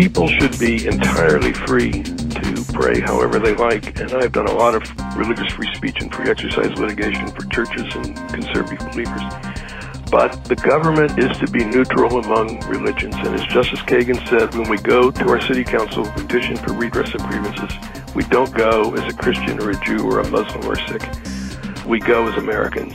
people should be entirely free to pray however they like. And I've done a lot of religious free speech and free exercise litigation for churches and conservative believers. But the government is to be neutral among religions. And as Justice Kagan said, when we go to our city council petition for redress of grievances, we don't go as a Christian or a Jew or a Muslim or a Sikh. We go as Americans.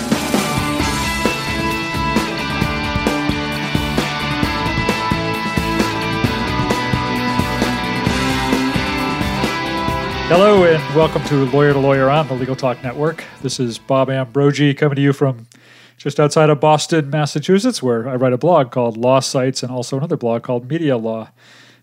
Hello and welcome to Lawyer to Lawyer on the Legal Talk Network. This is Bob Ambrogi coming to you from just outside of Boston, Massachusetts, where I write a blog called Law Sites and also another blog called Media Law.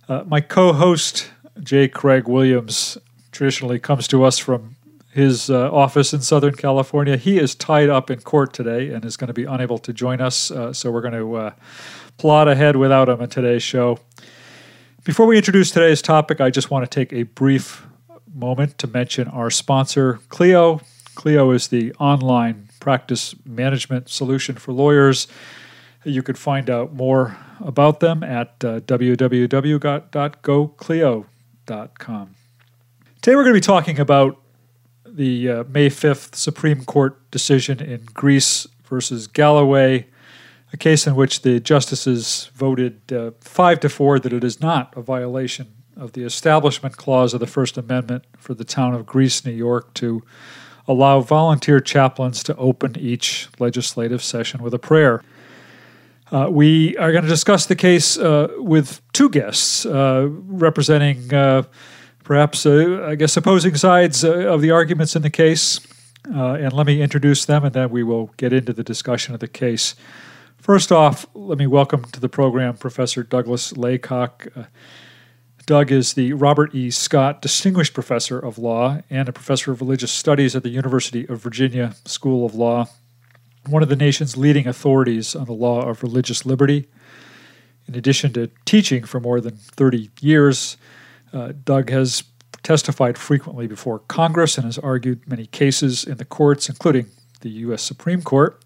Uh, my co host, J. Craig Williams, traditionally comes to us from his uh, office in Southern California. He is tied up in court today and is going to be unable to join us, uh, so we're going to uh, plot ahead without him in today's show. Before we introduce today's topic, I just want to take a brief moment to mention our sponsor, Clio. Clio is the online practice management solution for lawyers. You could find out more about them at uh, www.goclio.com. Today we're going to be talking about the uh, May 5th Supreme Court decision in Greece versus Galloway, a case in which the justices voted uh, 5 to 4 that it is not a violation of the Establishment Clause of the First Amendment for the town of Greece, New York, to allow volunteer chaplains to open each legislative session with a prayer. Uh, we are going to discuss the case uh, with two guests uh, representing uh, perhaps, uh, I guess, opposing sides uh, of the arguments in the case. and let me introduce them and then we will get into the discussion of the case. First off, let me welcome to the program Professor Douglas Laycock. Doug is the Robert E. Scott Distinguished Professor of Law and a Professor of Religious Studies at the University of Virginia School of Law, one of the nation's leading authorities on the law of religious liberty. In addition to teaching for more than 30 years, uh, Doug has testified frequently before Congress and has argued many cases in the courts, including the U.S. Supreme Court.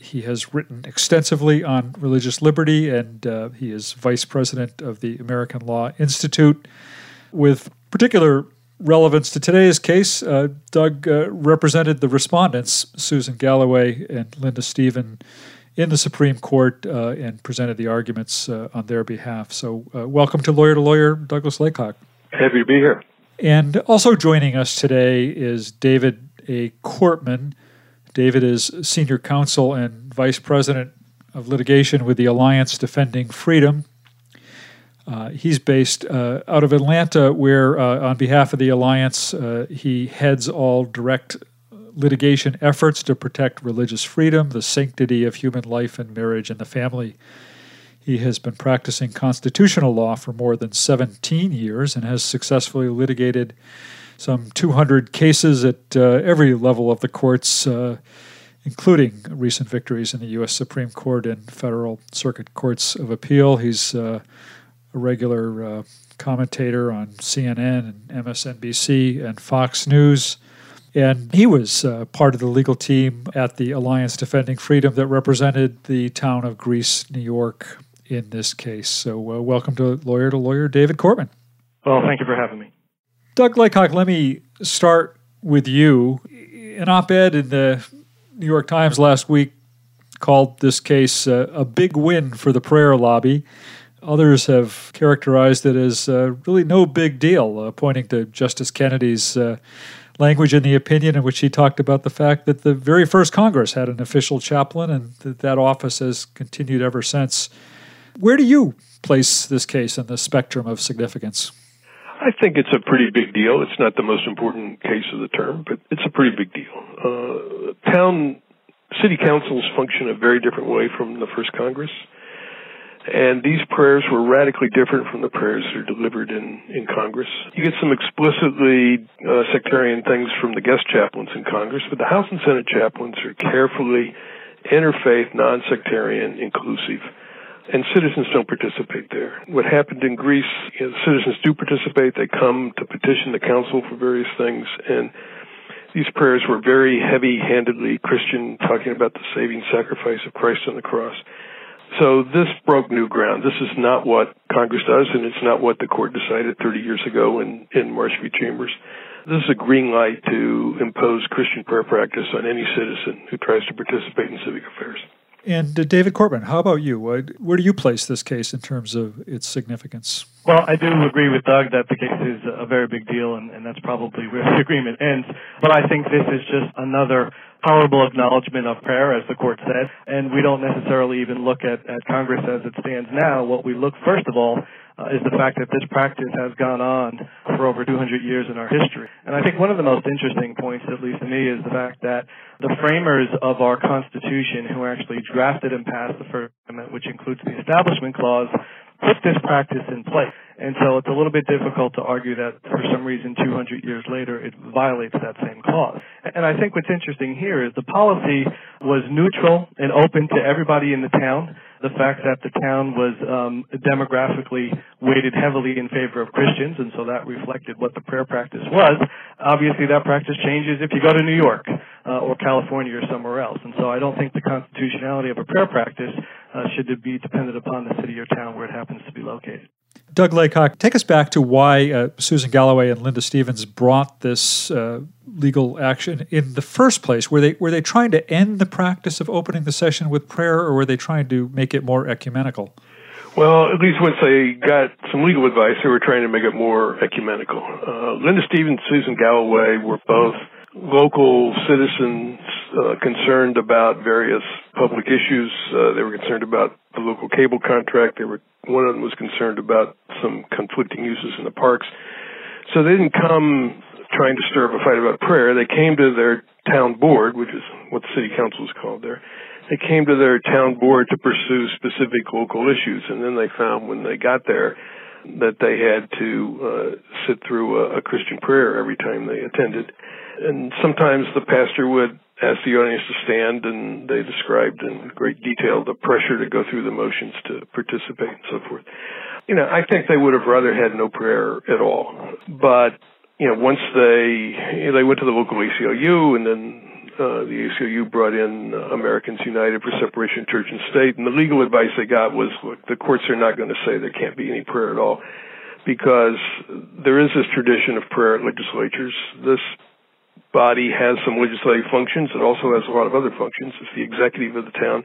He has written extensively on religious liberty, and uh, he is vice president of the American Law Institute. With particular relevance to today's case, uh, Doug uh, represented the respondents, Susan Galloway and Linda Stephen, in the Supreme Court uh, and presented the arguments uh, on their behalf. So, uh, welcome to Lawyer to Lawyer, Douglas Laycock. Happy to be here. And also joining us today is David A. Cortman. David is senior counsel and vice president of litigation with the Alliance Defending Freedom. Uh, he's based uh, out of Atlanta, where, uh, on behalf of the Alliance, uh, he heads all direct litigation efforts to protect religious freedom, the sanctity of human life and marriage and the family. He has been practicing constitutional law for more than 17 years and has successfully litigated some 200 cases at uh, every level of the courts, uh, including recent victories in the U.S. Supreme Court and federal circuit courts of appeal. He's uh, a regular commentator on CNN and MSNBC and Fox News. And he was uh, part of the legal team at the Alliance Defending Freedom that represented the town of Greece, New York, in this case. So, uh, welcome to Lawyer to Lawyer, David Cortman. Well, thank you for having me. Doug Laycock, let me start with you. An op ed in the New York Times last week called this case uh, a big win for the prayer lobby. Others have characterized it as uh, really no big deal, uh, pointing to Justice Kennedy's uh, language in the opinion in which he talked about the fact that the very first Congress had an official chaplain and that that office has continued ever since. Where do you place this case in the spectrum of significance? I think it's a pretty big deal. It's not the most important case of the term, but it's a pretty big deal. Uh, town city councils function a very different way from the first Congress. And these prayers were radically different from the prayers that are delivered in, in Congress. You get some explicitly uh, sectarian things from the guest chaplains in Congress, but the House and Senate chaplains are carefully interfaith, non-sectarian, inclusive and citizens don't participate there. What happened in Greece, you know, citizens do participate. They come to petition the council for various things, and these prayers were very heavy-handedly Christian, talking about the saving sacrifice of Christ on the cross. So this broke new ground. This is not what Congress does, and it's not what the court decided 30 years ago in, in Marsh v. Chambers. This is a green light to impose Christian prayer practice on any citizen who tries to participate in civic affairs. And uh, David Cortman, how about you? where do you place this case in terms of its significance? Well, I do agree with Doug that the case is a very big deal, and, and that's probably where the agreement ends. But I think this is just another horrible acknowledgement of prayer, as the court said, and we don't necessarily even look at, at Congress as it stands now. What we look, first of all, uh, is the fact that this practice has gone on for over 200 years in our history. And I think one of the most interesting points, at least to me, is the fact that the framers of our Constitution, who actually drafted and passed the First Amendment, which includes the Establishment Clause, put this practice in place. And so it's a little bit difficult to argue that for some reason 200 years later it violates that same clause. And I think what's interesting here is the policy was neutral and open to everybody in the town. The fact that the town was um, demographically weighted heavily in favor of Christians, and so that reflected what the prayer practice was. Obviously, that practice changes if you go to New York uh, or California or somewhere else. And so I don't think the constitutionality of a prayer practice uh, should be dependent upon the city or town where it happens to be located. Doug Laycock, take us back to why uh, Susan Galloway and Linda Stephens brought this uh, legal action in the first place. Were they were they trying to end the practice of opening the session with prayer, or were they trying to make it more ecumenical? Well, at least once they got some legal advice, they were trying to make it more ecumenical. Uh, Linda Stephens, Susan Galloway were both local citizens uh, concerned about various public issues. Uh, they were concerned about the local cable contract. They were one of them was concerned about some conflicting uses in the parks. So they didn't come trying to stir up a fight about prayer. They came to their town board, which is what the city council is called there. They came to their town board to pursue specific local issues, and then they found when they got there that they had to uh, sit through a, a Christian prayer every time they attended and sometimes the pastor would ask the audience to stand, and they described in great detail the pressure to go through the motions to participate and so forth. You know, I think they would have rather had no prayer at all. But you know, once they you know, they went to the local ACLU, and then uh, the ACLU brought in uh, Americans United for Separation Church and State, and the legal advice they got was, look, the courts are not going to say there can't be any prayer at all, because there is this tradition of prayer at legislatures. This body has some legislative functions. It also has a lot of other functions. It's the executive of the town.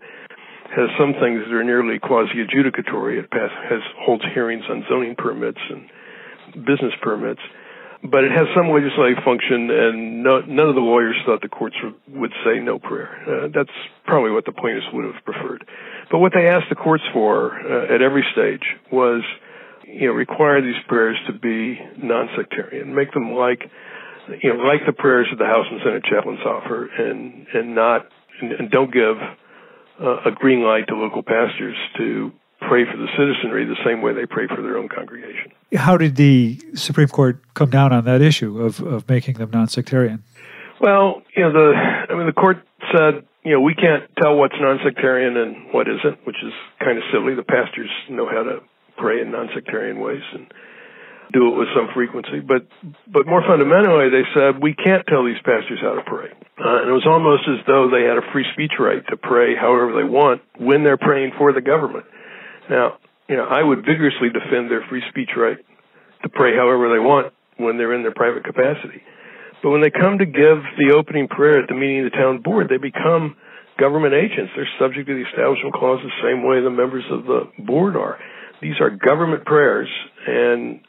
Has some things that are nearly quasi adjudicatory. It pass, has holds hearings on zoning permits and business permits, but it has some legislative function. And no, none of the lawyers thought the courts would say no prayer. Uh, that's probably what the plaintiffs would have preferred. But what they asked the courts for uh, at every stage was, you know, require these prayers to be non-sectarian, make them like you know, like the prayers that the House and Senate chaplains offer, and and not and, and don't give uh, a green light to local pastors to pray for the citizenry the same way they pray for their own congregation. How did the Supreme Court come down on that issue of, of making them non-sectarian? Well, you know, the I mean, the court said, you know, we can't tell what's non-sectarian and what isn't, which is kind of silly. The pastors know how to pray in non-sectarian ways, and do it with some frequency. But but more fundamentally, they said we can't tell these pastors how to pray, uh, and it was almost as though they had a free speech right to pray however they want when they're praying for the government. Now, you know, I would vigorously defend their free speech right to pray however they want when they're in their private capacity. But when they come to give the opening prayer at the meeting of the town board, they become government agents. They're subject to the Establishment Clause the same way the members of the board are. These are government prayers, and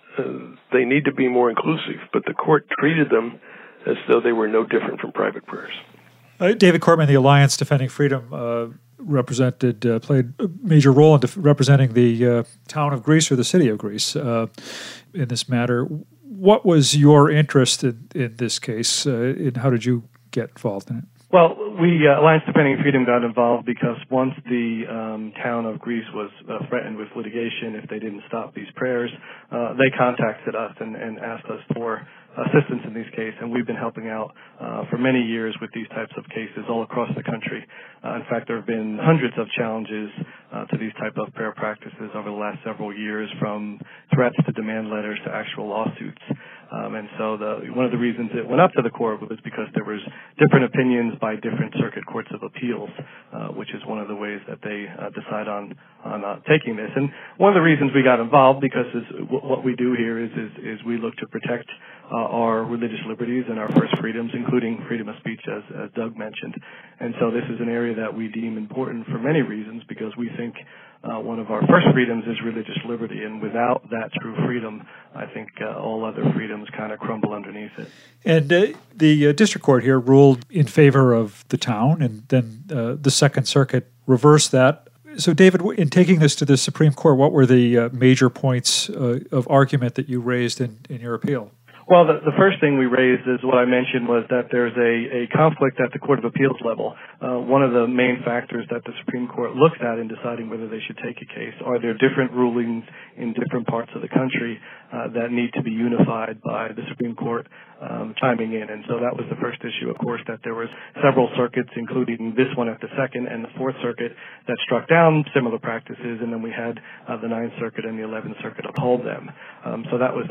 they need to be more inclusive, but the court treated them as though they were no different from private prayers. Uh, David Cortman, the Alliance Defending Freedom, uh, represented uh, played a major role in def- representing the uh, town of Greece or the city of Greece uh, in this matter. What was your interest in, in this case, uh, and how did you get involved in it? Well, we uh, Alliance Defending Freedom got involved because once the um, town of Greece was uh, threatened with litigation if they didn't stop these prayers, uh, they contacted us and, and asked us for assistance in these cases, and we've been helping out uh, for many years with these types of cases all across the country. Uh, in fact, there have been hundreds of challenges uh, to these type of prayer practices over the last several years, from threats to demand letters to actual lawsuits. Um, and so the, one of the reasons it went up to the court was because there was different opinions by different circuit courts of appeals, uh, which is one of the ways that they uh, decide on on uh, taking this. And one of the reasons we got involved because is, what we do here is is, is we look to protect uh, our religious liberties and our first freedoms, including freedom of speech, as, as Doug mentioned. And so this is an area that we deem important for many reasons because we think uh, one of our first freedoms is religious liberty, and without that true freedom, I think uh, all other freedoms kind of crumble underneath it. And uh, the uh, district court here ruled in favor of the town, and then uh, the Second Circuit reversed that. So, David, in taking this to the Supreme Court, what were the uh, major points of argument that you raised in, in your appeal? Well, the, the first thing we raised is what I mentioned was that there's a, a conflict at the Court of Appeals level. Uh, one of the main factors that the Supreme Court looks at in deciding whether they should take a case are there different rulings in different parts of the country uh, that need to be unified by the Supreme Court um, chiming in. And so that was the first issue, of course, that there was several circuits, including this one at the Second and the Fourth Circuit, that struck down similar practices, and then we had uh, the Ninth Circuit and the Eleventh Circuit uphold them. Um, so that was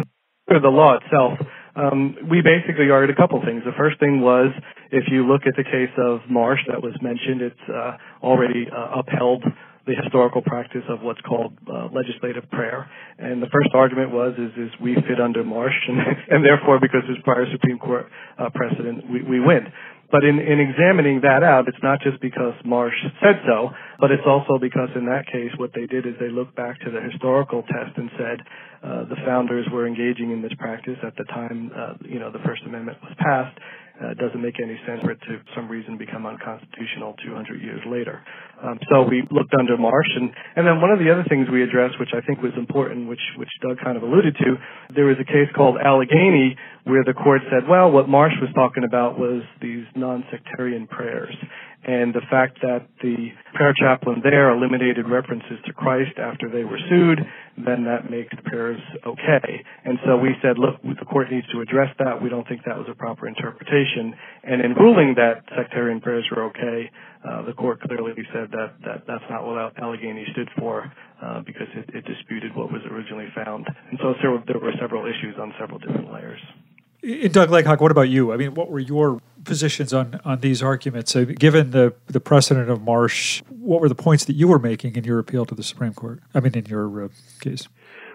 the law itself, um, we basically argued a couple things. The first thing was, if you look at the case of Marsh that was mentioned, it's uh, already uh, upheld the historical practice of what's called uh, legislative prayer. And the first argument was is, is we fit under Marsh, and, and therefore, because there's prior Supreme Court uh, precedent, we, we win. But in, in examining that out, it's not just because Marsh said so, but it's also because in that case, what they did is they looked back to the historical test and said uh, the founders were engaging in this practice at the time, uh, you know, the First Amendment was passed, uh, it doesn't make any sense for it to, for some reason, become unconstitutional 200 years later. Um, so we looked under Marsh, and, and then one of the other things we addressed, which I think was important, which which Doug kind of alluded to, there was a case called Allegheny where the court said, well, what Marsh was talking about was these non-sectarian prayers, and the fact that the prayer chaplain there eliminated references to Christ after they were sued, then that makes the prayers okay. And so we said, look, the court needs to address that. We don't think that was a proper interpretation. And in ruling that sectarian prayers were okay, the court clearly said that, that that's not what Allegheny stood for uh, because it, it disputed what was originally found. And so there were, there were several issues on several different layers. Doug Laycock, what about you? I mean, what were your positions on, on these arguments? So given the, the precedent of Marsh, what were the points that you were making in your appeal to the Supreme Court? I mean, in your uh, case?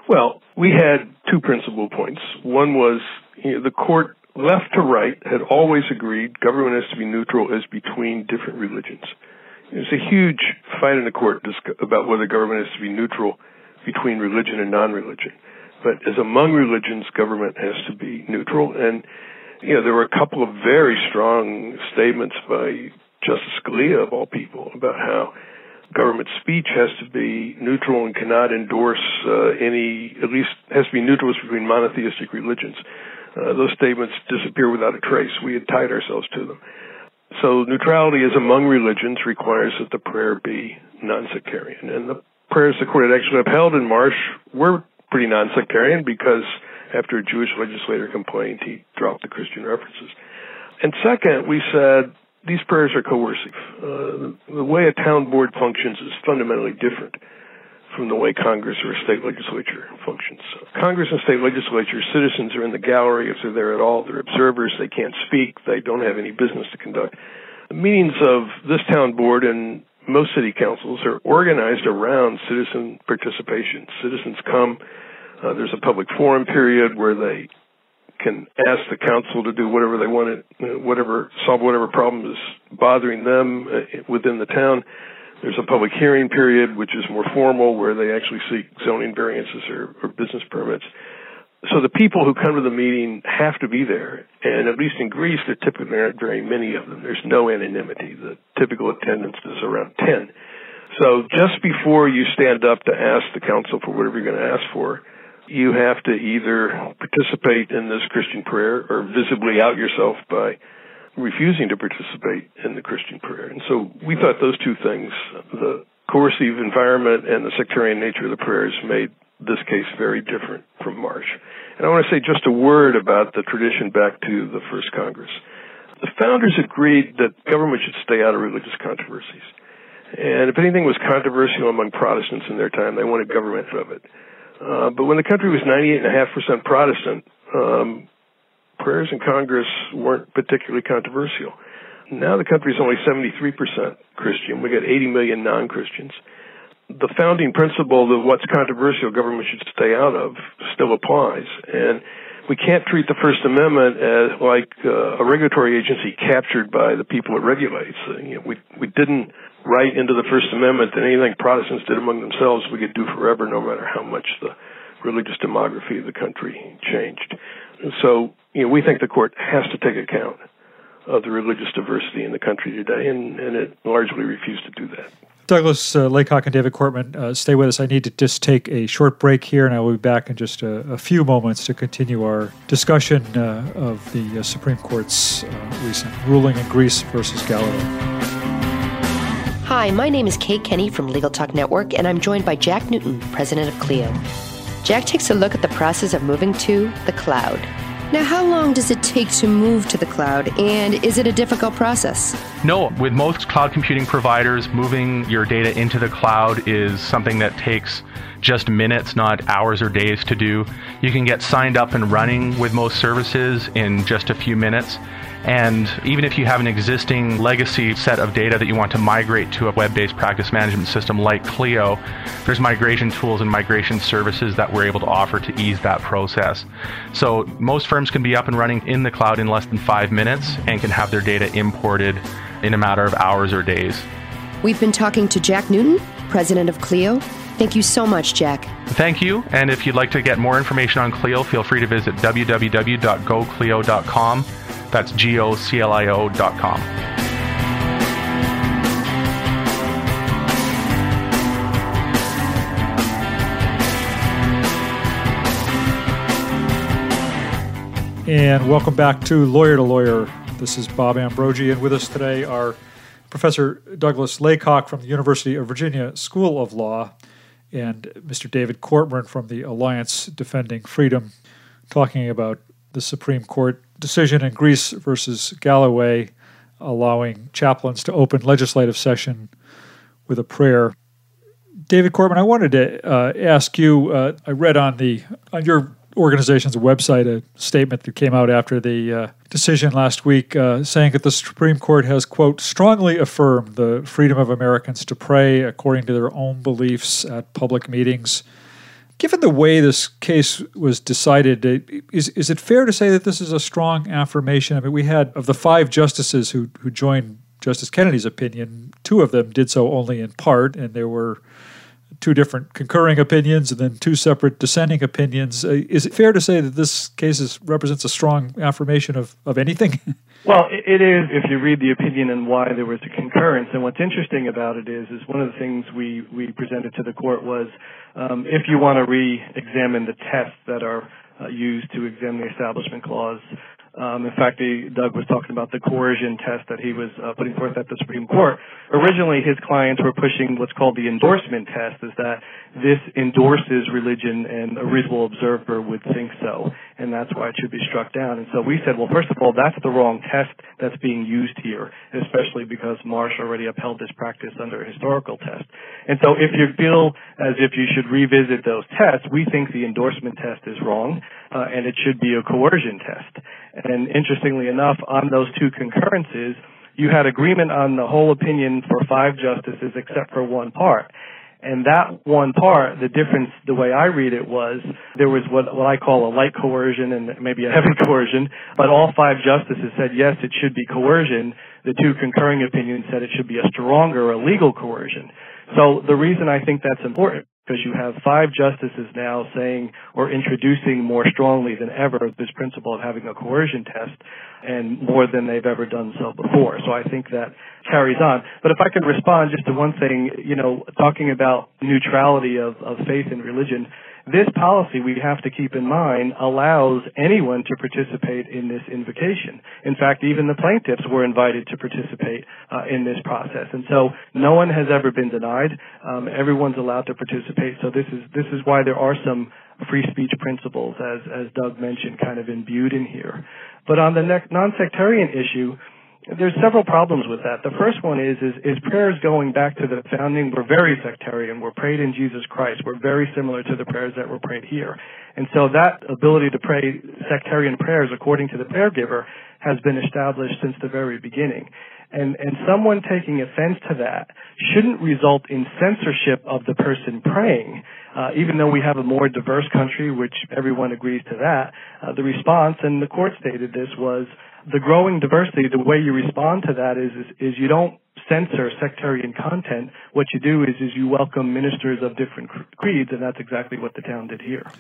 Well, we had two principal points. One was you know, the court, left to right, had always agreed government has to be neutral as between different religions. There's a huge fight in the court about whether government has to be neutral between religion and non-religion. But as among religions, government has to be neutral. And, you know, there were a couple of very strong statements by Justice Scalia, of all people, about how government speech has to be neutral and cannot endorse uh, any, at least has to be neutral as between monotheistic religions. Uh, those statements disappear without a trace. We had tied ourselves to them. So neutrality as among religions requires that the prayer be non-sectarian. And the prayers the court had actually upheld in Marsh were pretty non-sectarian because after a Jewish legislator complained, he dropped the Christian references. And second, we said these prayers are coercive. Uh, the way a town board functions is fundamentally different from the way Congress or state legislature functions. Congress and state legislatures, citizens are in the gallery if they're there at all. They're observers. They can't speak. They don't have any business to conduct. The meetings of this town board and most city councils are organized around citizen participation. Citizens come. Uh, there's a public forum period where they can ask the council to do whatever they want, to, whatever solve whatever problem is bothering them uh, within the town. There's a public hearing period, which is more formal, where they actually seek zoning variances or, or business permits so the people who come to the meeting have to be there, and at least in Greece, there typically aren't very many of them. There's no anonymity. The typical attendance is around 10. So just before you stand up to ask the council for whatever you're going to ask for, you have to either participate in this Christian prayer or visibly out yourself by refusing to participate in the Christian prayer. And so we thought those two things, the coercive environment and the sectarian nature of the prayers, made this case very different from Marsh. And I want to say just a word about the tradition back to the first Congress. The founders agreed that government should stay out of religious controversies. And if anything was controversial among Protestants in their time, they wanted government of it. Uh, but when the country was 98.5% Protestant, um, prayers in Congress weren't particularly controversial. Now the country is only 73% Christian. We got 80 million non-Christians. The founding principle that what's controversial government should stay out of still applies. And we can't treat the First Amendment as like uh, a regulatory agency captured by the people it regulates. Uh, you know, we we didn't write into the First Amendment that anything Protestants did among themselves we could do forever, no matter how much the religious demography of the country changed. And so, you know, we think the court has to take account of the religious diversity in the country today, and, and it largely refused to do that. Douglas uh, Laycock and David Cortman, uh, stay with us. I need to just take a short break here, and I will be back in just a, a few moments to continue our discussion uh, of the uh, Supreme Court's uh, recent ruling in Greece versus Galloway. Hi, my name is Kate Kenny from Legal Talk Network, and I'm joined by Jack Newton, president of Clio. Jack takes a look at the process of moving to the cloud. Now, how long does it take to move to the cloud, and is it a difficult process? No, with most cloud computing providers, moving your data into the cloud is something that takes just minutes, not hours or days to do. You can get signed up and running with most services in just a few minutes. And even if you have an existing legacy set of data that you want to migrate to a web based practice management system like Clio, there's migration tools and migration services that we're able to offer to ease that process. So most firms can be up and running in the cloud in less than five minutes and can have their data imported in a matter of hours or days. We've been talking to Jack Newton, president of Clio. Thank you so much, Jack. Thank you. And if you'd like to get more information on Clio, feel free to visit www.goclio.com. That's G O C L I O dot com. And welcome back to Lawyer to Lawyer. This is Bob Ambrogi, and with us today are Professor Douglas Laycock from the University of Virginia School of Law and Mr. David Cortman from the Alliance Defending Freedom, talking about the Supreme Court decision in Greece versus Galloway, allowing chaplains to open legislative session with a prayer. David Cortman, I wanted to uh, ask you. Uh, I read on the on your organization's website a statement that came out after the uh, decision last week uh, saying that the Supreme Court has, quote, strongly affirmed the freedom of Americans to pray according to their own beliefs at public meetings. Given the way this case was decided, is, is it fair to say that this is a strong affirmation? I mean, we had, of the five justices who, who joined Justice Kennedy's opinion, two of them did so only in part, and there were two different concurring opinions and then two separate dissenting opinions. Uh, is it fair to say that this case is, represents a strong affirmation of, of anything? well, it is if you read the opinion and why there was a concurrence. And what's interesting about it is, is one of the things we, we presented to the court was um, if you want to re-examine the tests that are uh, used to examine the Establishment Clause, um, in fact, Doug was talking about the coercion test that he was uh, putting forth at the Supreme Court. Originally, his clients were pushing what's called the endorsement test, is that this endorses religion and a reasonable observer would think so, and that's why it should be struck down. And so we said, well, first of all, that's the wrong test that's being used here, especially because Marsh already upheld this practice under a historical test. And so if you feel as if you should revisit those tests, we think the endorsement test is wrong, uh, and it should be a coercion test. And interestingly enough, on those two concurrences, you had agreement on the whole opinion for five justices except for one part. And that one part, the difference, the way I read it was, there was what, what I call a light coercion and maybe a heavy coercion, but all five justices said yes, it should be coercion. The two concurring opinions said it should be a stronger, a legal coercion. So the reason I think that's important because you have five justices now saying or introducing more strongly than ever this principle of having a coercion test and more than they've ever done so before. So I think that carries on. But if I could respond just to one thing, you know, talking about neutrality of, of faith and religion, this policy, we have to keep in mind, allows anyone to participate in this invocation. In fact, even the plaintiffs were invited to participate uh, in this process. And so no one has ever been denied. Um, everyone's allowed to participate. So this is, this is why there are some free speech principles, as, as Doug mentioned, kind of imbued in here. But on the non-sectarian issue, there's several problems with that. The first one is, is, is prayers going back to the founding were very sectarian. We're prayed in Jesus Christ. We're very similar to the prayers that were prayed here. And so that ability to pray sectarian prayers according to the prayer giver has been established since the very beginning. And, and someone taking offense to that shouldn't result in censorship of the person praying. Uh, even though we have a more diverse country, which everyone agrees to that, uh, the response, and the court stated this, was the growing diversity, the way you respond to that is, is, is you don't censor sectarian content. What you do is, is you welcome ministers of different creeds, and that's exactly what the town did here.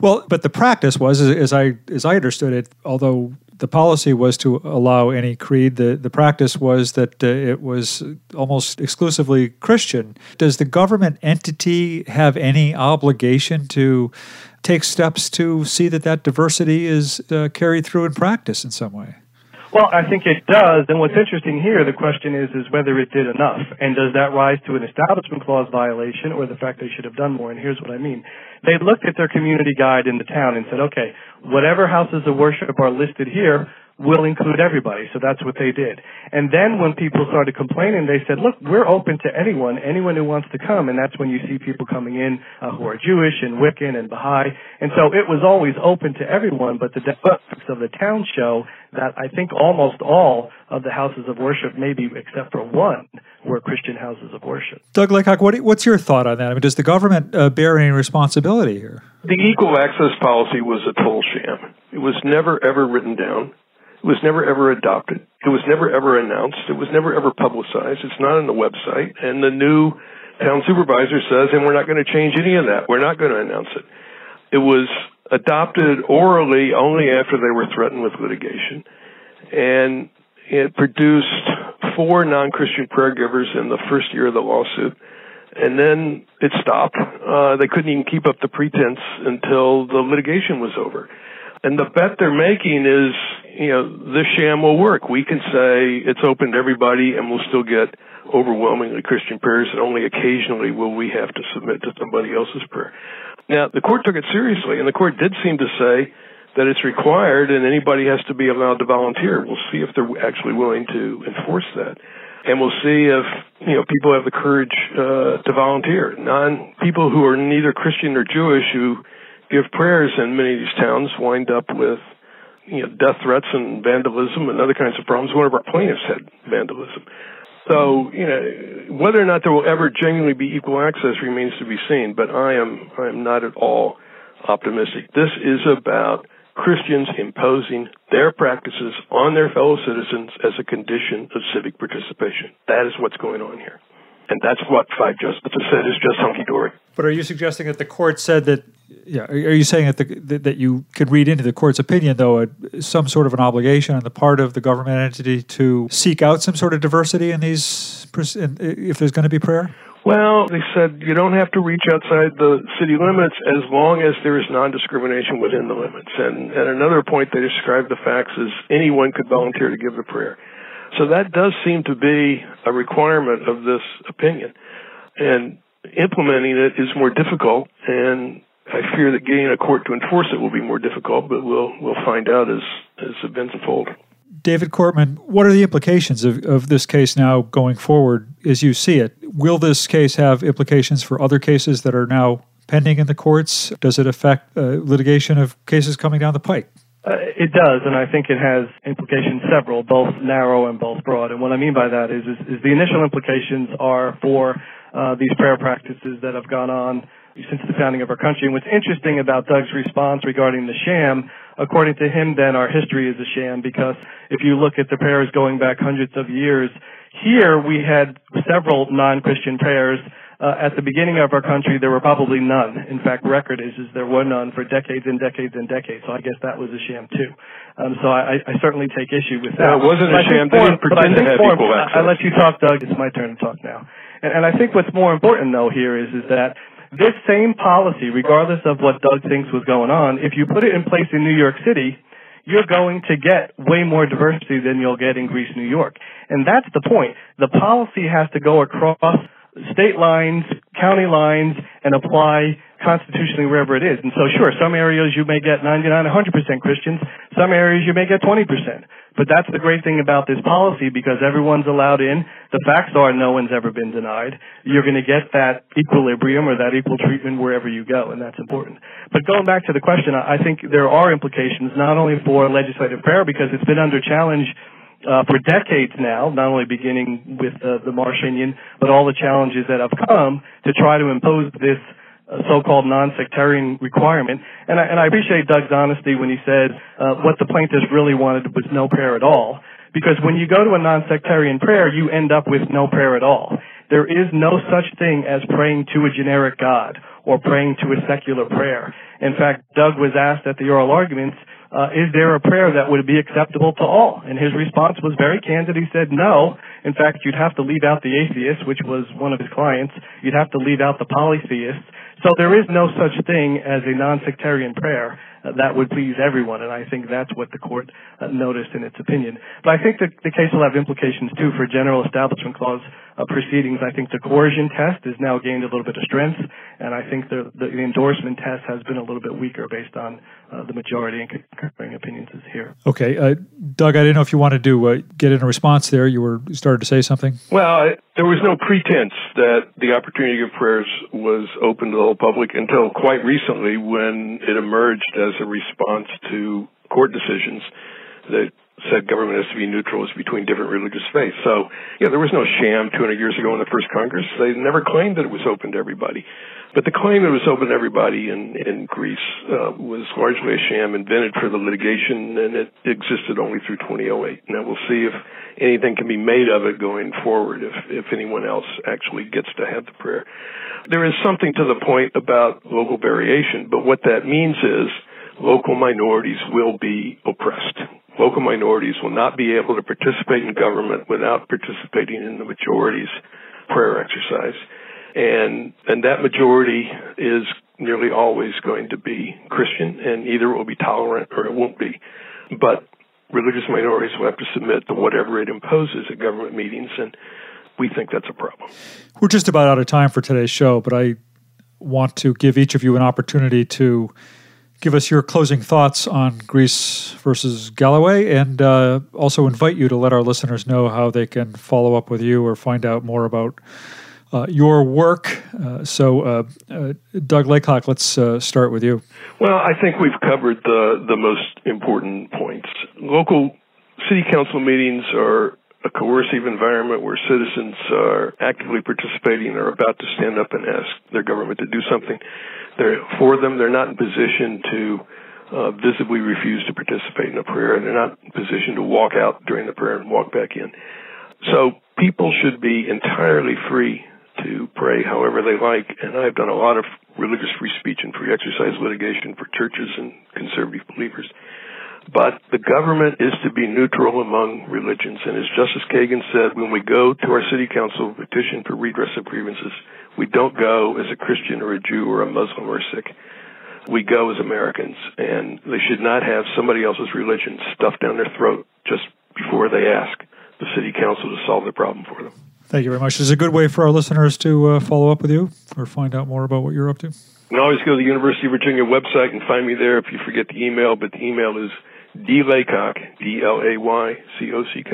Well, but the practice was, as I as I understood it, although the policy was to allow any creed, the the practice was that uh, it was almost exclusively Christian. Does the government entity have any obligation to take steps to see that that diversity is uh, carried through in practice in some way? Well, I think it does. And what's interesting here, the question is, is whether it did enough. And does that rise to an Establishment Clause violation or the fact they should have done more? And here's what I mean. They looked at their community guide in the town and said, okay, whatever houses of worship are listed here, will include everybody. So that's what they did. And then when people started complaining, they said, look, we're open to anyone, anyone who wants to come. And that's when you see people coming in uh, who are Jewish and Wiccan and Baha'i. And so it was always open to everyone, but the demographics of the town show that I think almost all of the houses of worship, maybe except for one, were Christian houses of worship. Doug Laycock, what, what's your thought on that? I mean, does the government uh, bear any responsibility here? The equal access policy was a total sham. It was never, ever written down. It was never ever adopted. It was never ever announced. It was never ever publicized. It's not on the website. And the new town supervisor says, and we're not going to change any of that. We're not going to announce it. It was adopted orally only after they were threatened with litigation. And it produced four non-Christian prayer givers in the first year of the lawsuit. And then it stopped. Uh, they couldn't even keep up the pretense until the litigation was over. And the bet they're making is, you know, this sham will work. We can say it's open to everybody and we'll still get overwhelmingly Christian prayers and only occasionally will we have to submit to somebody else's prayer. Now, the court took it seriously and the court did seem to say that it's required and anybody has to be allowed to volunteer. We'll see if they're actually willing to enforce that. And we'll see if, you know, people have the courage, uh, to volunteer. Non, people who are neither Christian or Jewish who give prayers in many of these towns wind up with you know death threats and vandalism and other kinds of problems. One of our plaintiffs had vandalism. So you know whether or not there will ever genuinely be equal access remains to be seen. But I am I am not at all optimistic. This is about Christians imposing their practices on their fellow citizens as a condition of civic participation. That is what's going on here. And that's what five justices said is just hunky dory. But are you suggesting that the court said that? Yeah, are you saying that the, that you could read into the court's opinion though a, some sort of an obligation on the part of the government entity to seek out some sort of diversity in these if there's going to be prayer? Well, they said you don't have to reach outside the city limits as long as there is non-discrimination within the limits. And at another point, they described the facts as anyone could volunteer to give the prayer. So that does seem to be a requirement of this opinion. And implementing it is more difficult, and I fear that getting a court to enforce it will be more difficult, but we'll, we'll find out as, as events unfold. David Cortman, what are the implications of, of this case now going forward as you see it? Will this case have implications for other cases that are now pending in the courts? Does it affect uh, litigation of cases coming down the pike? Uh, it does, and I think it has implications several, both narrow and both broad. And what I mean by that is, is, is the initial implications are for uh, these prayer practices that have gone on since the founding of our country. And what's interesting about Doug's response regarding the sham, according to him, then our history is a sham because if you look at the prayers going back hundreds of years, here we had several non-Christian prayers uh, at the beginning of our country, there were probably none. In fact, record is, is there were none for decades and decades and decades. So I guess that was a sham too. Um, so I, I certainly take issue with that. No, it wasn't but a sham. They didn't pretend to have equal access. I let you talk, Doug. It's my turn to talk now. And, and I think what's more important though here is, is that This same policy, regardless of what Doug thinks was going on, if you put it in place in New York City, you're going to get way more diversity than you'll get in Greece, New York. And that's the point. The policy has to go across state lines, county lines, and apply constitutionally wherever it is. And so, sure, some areas you may get 99, 100% Christians. Some areas you may get 20%. But that's the great thing about this policy because everyone's allowed in. The facts are no one's ever been denied. You're going to get that equilibrium or that equal treatment wherever you go, and that's important. But going back to the question, I think there are implications not only for legislative prayer because it's been under challenge uh, for decades now, not only beginning with uh, the Marshinian, but all the challenges that have come to try to impose this uh, so-called non-sectarian requirement. And I, and I appreciate Doug's honesty when he said uh, what the plaintiffs really wanted was no prayer at all. Because when you go to a non-sectarian prayer, you end up with no prayer at all. There is no such thing as praying to a generic God or praying to a secular prayer. In fact, Doug was asked at the oral arguments, uh, is there a prayer that would be acceptable to all? And his response was very candid. He said, no. In fact, you'd have to leave out the atheists, which was one of his clients. You'd have to leave out the polytheists. So there is no such thing as a non-sectarian prayer that would please everyone, and I think that's what the court uh, noticed in its opinion. But I think the, the case will have implications too for general establishment clause uh, proceedings. I think the coercion test has now gained a little bit of strength, and I think the, the, endorsement test has been a little bit weaker based on uh, the majority and concurring opinions here. Okay, uh, Doug, I didn't know if you wanted to uh, get in a response there. You were you started to say something. Well, I, there was no pretense that the opportunity of prayers was open to the whole public until quite recently when it emerged as a response to court decisions that said government has to be neutral between different religious faiths. So, yeah, there was no sham 200 years ago in the first Congress. They never claimed that it was open to everybody. But the claim it was open to everybody in, in Greece uh, was largely a sham invented for the litigation, and it existed only through 2008. Now we'll see if anything can be made of it going forward, if, if anyone else actually gets to have the prayer. There is something to the point about local variation, but what that means is local minorities will be oppressed. Local minorities will not be able to participate in government without participating in the majority's prayer exercise. And, and that majority is nearly always going to be Christian, and either it will be tolerant or it won't be. But religious minorities will have to submit to whatever it imposes at government meetings, and we think that's a problem. We're just about out of time for today's show, but I want to give each of you an opportunity to give us your closing thoughts on Greece versus Galloway and uh, also invite you to let our listeners know how they can follow up with you or find out more about uh, your work. Uh, so, uh, uh, Doug Laycock, let's uh, start with you. Well, I think we've covered the, the most important points. Local city council meetings are a coercive environment where citizens are actively participating or about to stand up and ask their government to do something. They're, for them, they're not in position to uh, visibly refuse to participate in a prayer, and they're not in position to walk out during the prayer and walk back in. So people should be entirely free to pray however they like, and I've done a lot of religious free speech and free exercise litigation for churches and conservative believers. But the government is to be neutral among religions. And as Justice Kagan said, when we go to our city council petition for redress of grievances, we don't go as a Christian or a Jew or a Muslim or a Sikh. We go as Americans. And they should not have somebody else's religion stuffed down their throat just before they ask the city council to solve the problem for them. Thank you very much. This is a good way for our listeners to uh, follow up with you or find out more about what you're up to. You can always go to the University of Virginia website and find me there if you forget the email, but the email is dlaycock, D-L-A-Y-C-O-C-K,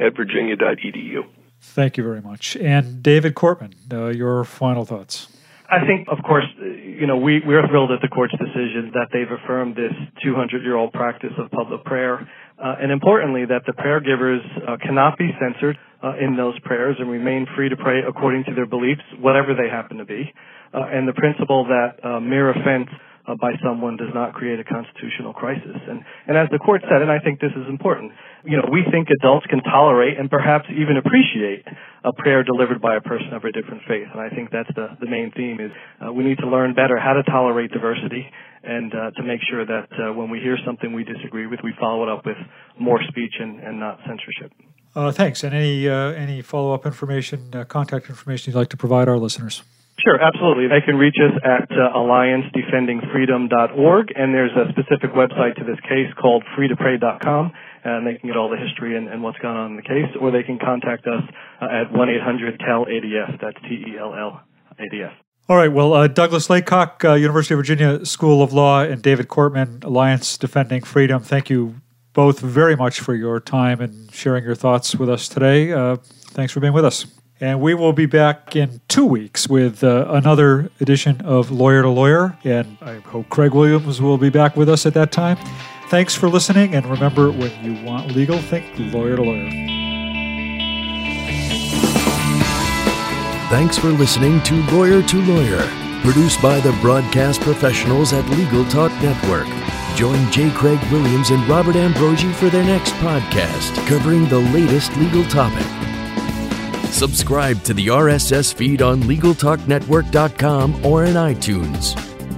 at virginia.edu. Thank you very much. And David Cortman, uh, your final thoughts. I think, of course, you know, we, we're thrilled at the court's decision that they've affirmed this 200 year old practice of public prayer. Uh, and importantly, that the prayer givers uh, cannot be censored uh, in those prayers and remain free to pray according to their beliefs, whatever they happen to be. Uh, and the principle that uh, mere offense uh, by someone does not create a constitutional crisis. And, and as the court said, and I think this is important, you know, we think adults can tolerate and perhaps even appreciate a prayer delivered by a person of a different faith. And I think that's the, the main theme is uh, we need to learn better how to tolerate diversity and uh, to make sure that uh, when we hear something we disagree with, we follow it up with more speech and, and not censorship. Uh, thanks. And any uh, any follow up information, uh, contact information you'd like to provide our listeners? Sure, absolutely. They can reach us at uh, alliancedefendingfreedom.org, and there's a specific website to this case called freetopray.com, and they can get all the history and, and what's gone on in the case, or they can contact us uh, at 1-800-TEL-ADF. That's T-E-L-L-A-D-F. All right. Well, uh, Douglas Laycock, uh, University of Virginia School of Law, and David Cortman, Alliance Defending Freedom. Thank you both very much for your time and sharing your thoughts with us today. Uh, thanks for being with us. And we will be back in two weeks with uh, another edition of Lawyer to Lawyer. And I hope Craig Williams will be back with us at that time. Thanks for listening. And remember, when you want legal, think lawyer to lawyer. Thanks for listening to Lawyer to Lawyer, produced by the broadcast professionals at Legal Talk Network. Join J. Craig Williams and Robert Ambrogi for their next podcast covering the latest legal topic. Subscribe to the RSS feed on LegalTalkNetwork.com or in iTunes.